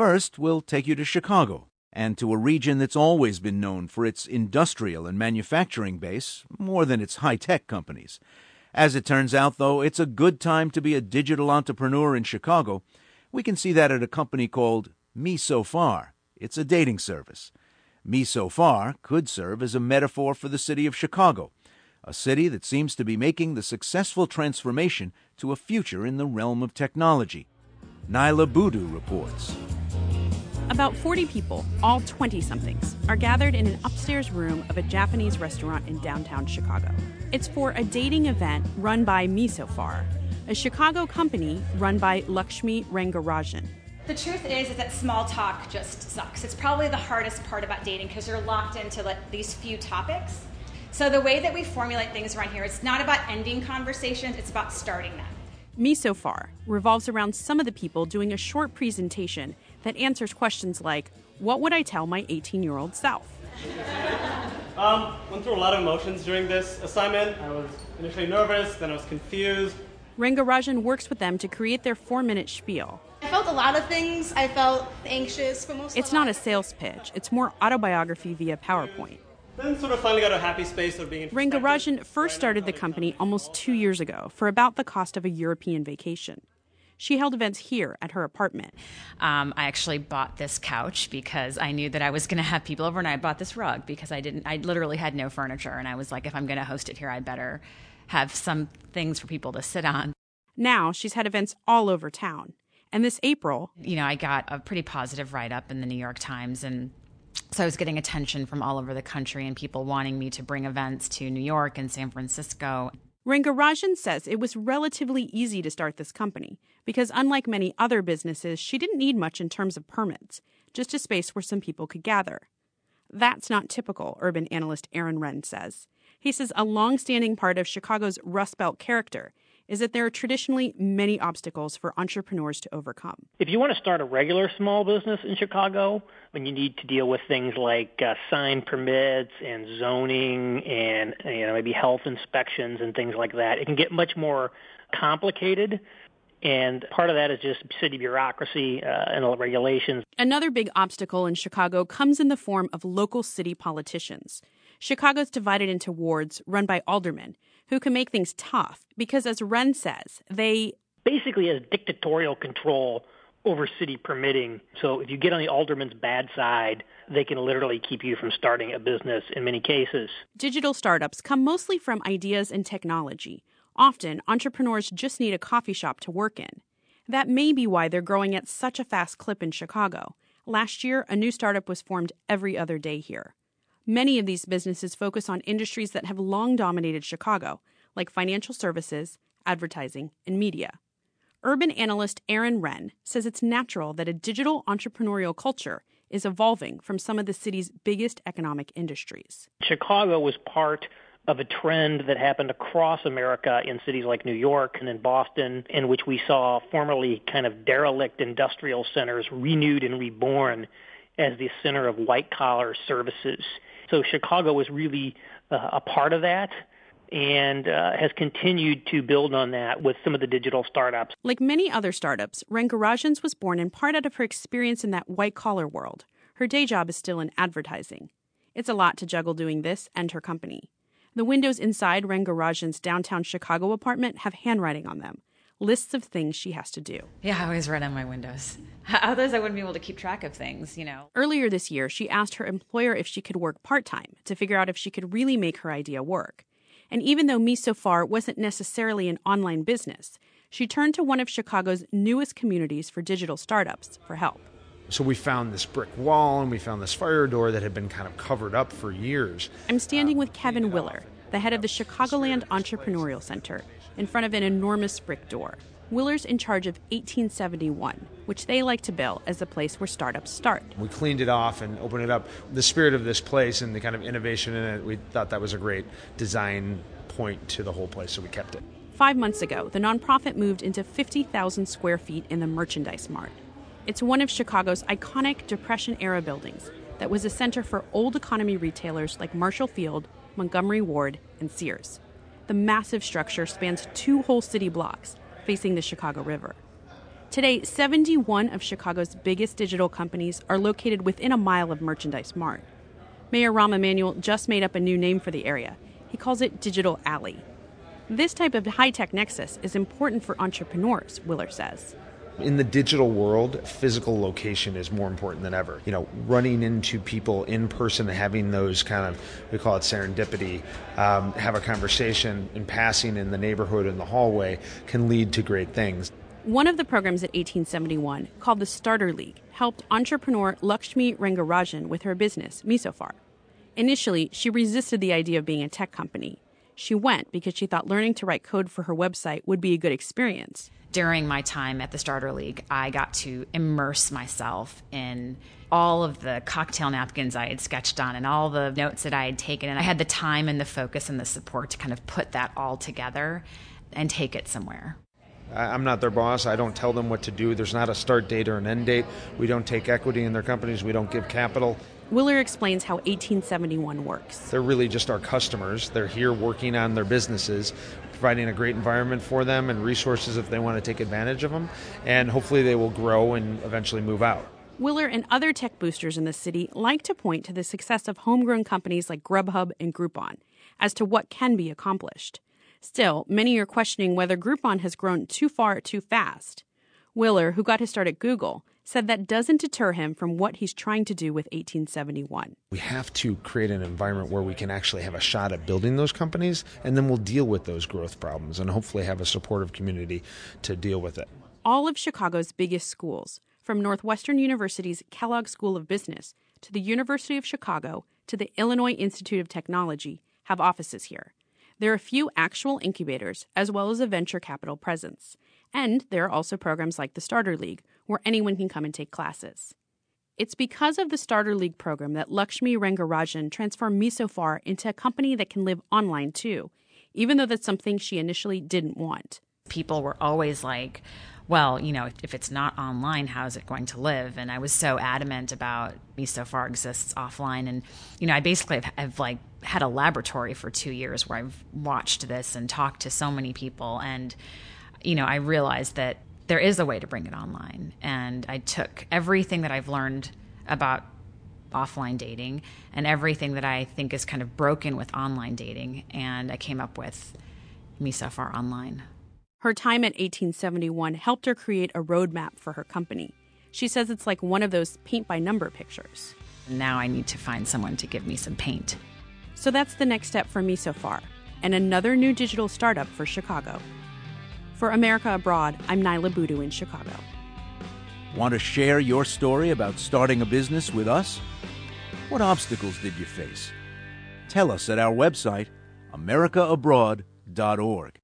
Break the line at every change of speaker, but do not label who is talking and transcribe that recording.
First, we'll take you to Chicago and to a region that's always been known for its industrial and manufacturing base more than its high tech companies. As it turns out, though, it's a good time to be a digital entrepreneur in Chicago. We can see that at a company called Me So Far. It's a dating service. Me So Far could serve as a metaphor for the city of Chicago, a city that seems to be making the successful transformation to a future in the realm of technology. Niala Boodhoo reports.
About 40 people, all 20 somethings, are gathered in an upstairs room of a Japanese restaurant in downtown Chicago. It's for a dating event run by Me So Far, a Chicago company run by Lakshmi Rangarajan.
The truth is, is that small talk just sucks. It's probably the hardest part about dating because you're locked into like, these few topics. So the way that we formulate things around here, it's not about ending conversations; it's about starting them.
Me So Far revolves around some of the people doing a short presentation that answers questions like What would I tell my 18 year old self?
Um, went through a lot of emotions during this assignment. I was initially nervous, then I was confused.
Rangarajan works with them to create their four minute spiel.
I felt a lot of things. I felt anxious for most
It's not a sales pitch, it's more autobiography via PowerPoint.
Then sort of finally got a happy space of being
Rangarajan first started the company almost two years ago for about the cost of a European vacation. She held events here at her apartment.
Um, I actually bought this couch because I knew that I was going to have people over, and I bought this rug because I didn't. I literally had no furniture, and I was like, if I'm going to host it here, I better have some things for people to sit on.
Now she's had events all over town. And this April,
you know, I got a pretty positive write up in the New York Times, and so I was getting attention from all over the country and people wanting me to bring events to New York and San Francisco.
Rangarajan says it was relatively easy to start this company because, unlike many other businesses, she didn't need much in terms of permits, just a space where some people could gather. That's not typical, urban analyst Aaron Renn says. He says a long standing part of Chicago's Rust Belt character is that there are traditionally many obstacles for entrepreneurs to overcome.
If you want to start a regular small business in Chicago, when you need to deal with things like uh, sign permits and zoning and you know maybe health inspections and things like that, it can get much more complicated. And part of that is just city bureaucracy uh, and regulations.
Another big obstacle in Chicago comes in the form of local city politicians. Chicago's divided into wards run by aldermen who can make things tough because, as Renn says, they
basically has dictatorial control over city permitting. So if you get on the alderman's bad side, they can literally keep you from starting a business in many cases.
Digital startups come mostly from ideas and technology. Often, entrepreneurs just need a coffee shop to work in. That may be why they're growing at such a fast clip in Chicago. Last year, a new startup was formed every other day here. Many of these businesses focus on industries that have long dominated Chicago, like financial services, advertising, and media. Urban analyst Aaron Renn says it's natural that a digital entrepreneurial culture is evolving from some of the city's biggest economic industries.
Chicago was part of a trend that happened across America in cities like New York and in Boston, in which we saw formerly kind of derelict industrial centers renewed and reborn as the center of white collar services. So Chicago was really uh, a part of that and uh, has continued to build on that with some of the digital startups.
Like many other startups, Rangarajan's was born in part out of her experience in that white collar world. Her day job is still in advertising. It's a lot to juggle doing this and her company. The windows inside Rangarajan's downtown Chicago apartment have handwriting on them lists of things she has to do.
Yeah, I always write on my windows. Otherwise, I wouldn't be able to keep track of things, you know.
Earlier this year, she asked her employer if she could work part time to figure out if she could really make her idea work. And even though Me So Far wasn't necessarily an online business, she turned to one of Chicago's newest communities for digital startups for help.
So we found this brick wall and we found this fire door that had been kind of covered up for years.
I'm standing um, with Kevin Willer, the head of the Chicagoland Entrepreneurial Center, in front of an enormous brick door. Willer's in charge of 1871, which they like to bill as the place where startups start.
We cleaned it off and opened it up. The spirit of this place and the kind of innovation in it, we thought that was a great design point to the whole place, so we kept it.
Five months ago, the nonprofit moved into 50,000 square feet in the Merchandise Mart. It's one of Chicago's iconic Depression era buildings that was a center for old economy retailers like Marshall Field, Montgomery Ward, and Sears. The massive structure spans two whole city blocks facing the Chicago River. Today, 71 of Chicago's biggest digital companies are located within a mile of Merchandise Mart. Mayor Rahm Emanuel just made up a new name for the area. He calls it Digital Alley. This type of high tech nexus is important for entrepreneurs, Willer says.
In the digital world, physical location is more important than ever. You know, running into people in person, having those kind of, we call it serendipity, um, have a conversation in passing in the neighborhood in the hallway can lead to great things.
One of the programs at 1871, called the Starter League, helped entrepreneur Lakshmi Rangarajan with her business, Me So Far. Initially, she resisted the idea of being a tech company. She went because she thought learning to write code for her website would be a good experience.
During my time at the Starter League, I got to immerse myself in all of the cocktail napkins I had sketched on and all the notes that I had taken. And I had the time and the focus and the support to kind of put that all together and take it somewhere.
I'm not their boss. I don't tell them what to do. There's not a start date or an end date. We don't take equity in their companies. We don't give capital.
Willer explains how 1871 works.
They're really just our customers. They're here working on their businesses, providing a great environment for them and resources if they want to take advantage of them. And hopefully they will grow and eventually move out.
Willer and other tech boosters in the city like to point to the success of homegrown companies like Grubhub and Groupon as to what can be accomplished. Still, many are questioning whether Groupon has grown too far too fast. Willer, who got his start at Google, said that doesn't deter him from what he's trying to do with 1871.
We have to create an environment where we can actually have a shot at building those companies, and then we'll deal with those growth problems and hopefully have a supportive community to deal with it.
All of Chicago's biggest schools, from Northwestern University's Kellogg School of Business to the University of Chicago to the Illinois Institute of Technology, have offices here. There are a few actual incubators, as well as a venture capital presence. And there are also programs like the Starter League, where anyone can come and take classes. It's because of the Starter League program that Lakshmi Rangarajan transformed Me So Far into a company that can live online too, even though that's something she initially didn't want.
People were always like, well, you know, if, if, it's not online, how is it going to live? And I was so adamant about Me So Far exists offline. And, you know, I basically have, have, like had a laboratory for two years where I've watched this and talked to so many people. And, you know, I realized that there is a way to bring it online. And I took everything that I've learned about offline dating and everything that I think is kind of broken with online dating. And I came up with Me So Far Online.
Her time at 1871 helped her create a roadmap for her company. She says it's like one of those paint by number pictures.
Now I need to find someone to give me some paint.
So that's the next step for Me So Far, and another new digital startup for Chicago. For America Abroad, I'm Niala Boodhoo in Chicago.
Want to share your story about starting a business with us? What obstacles did you face? Tell us at our website, americaabroad.org.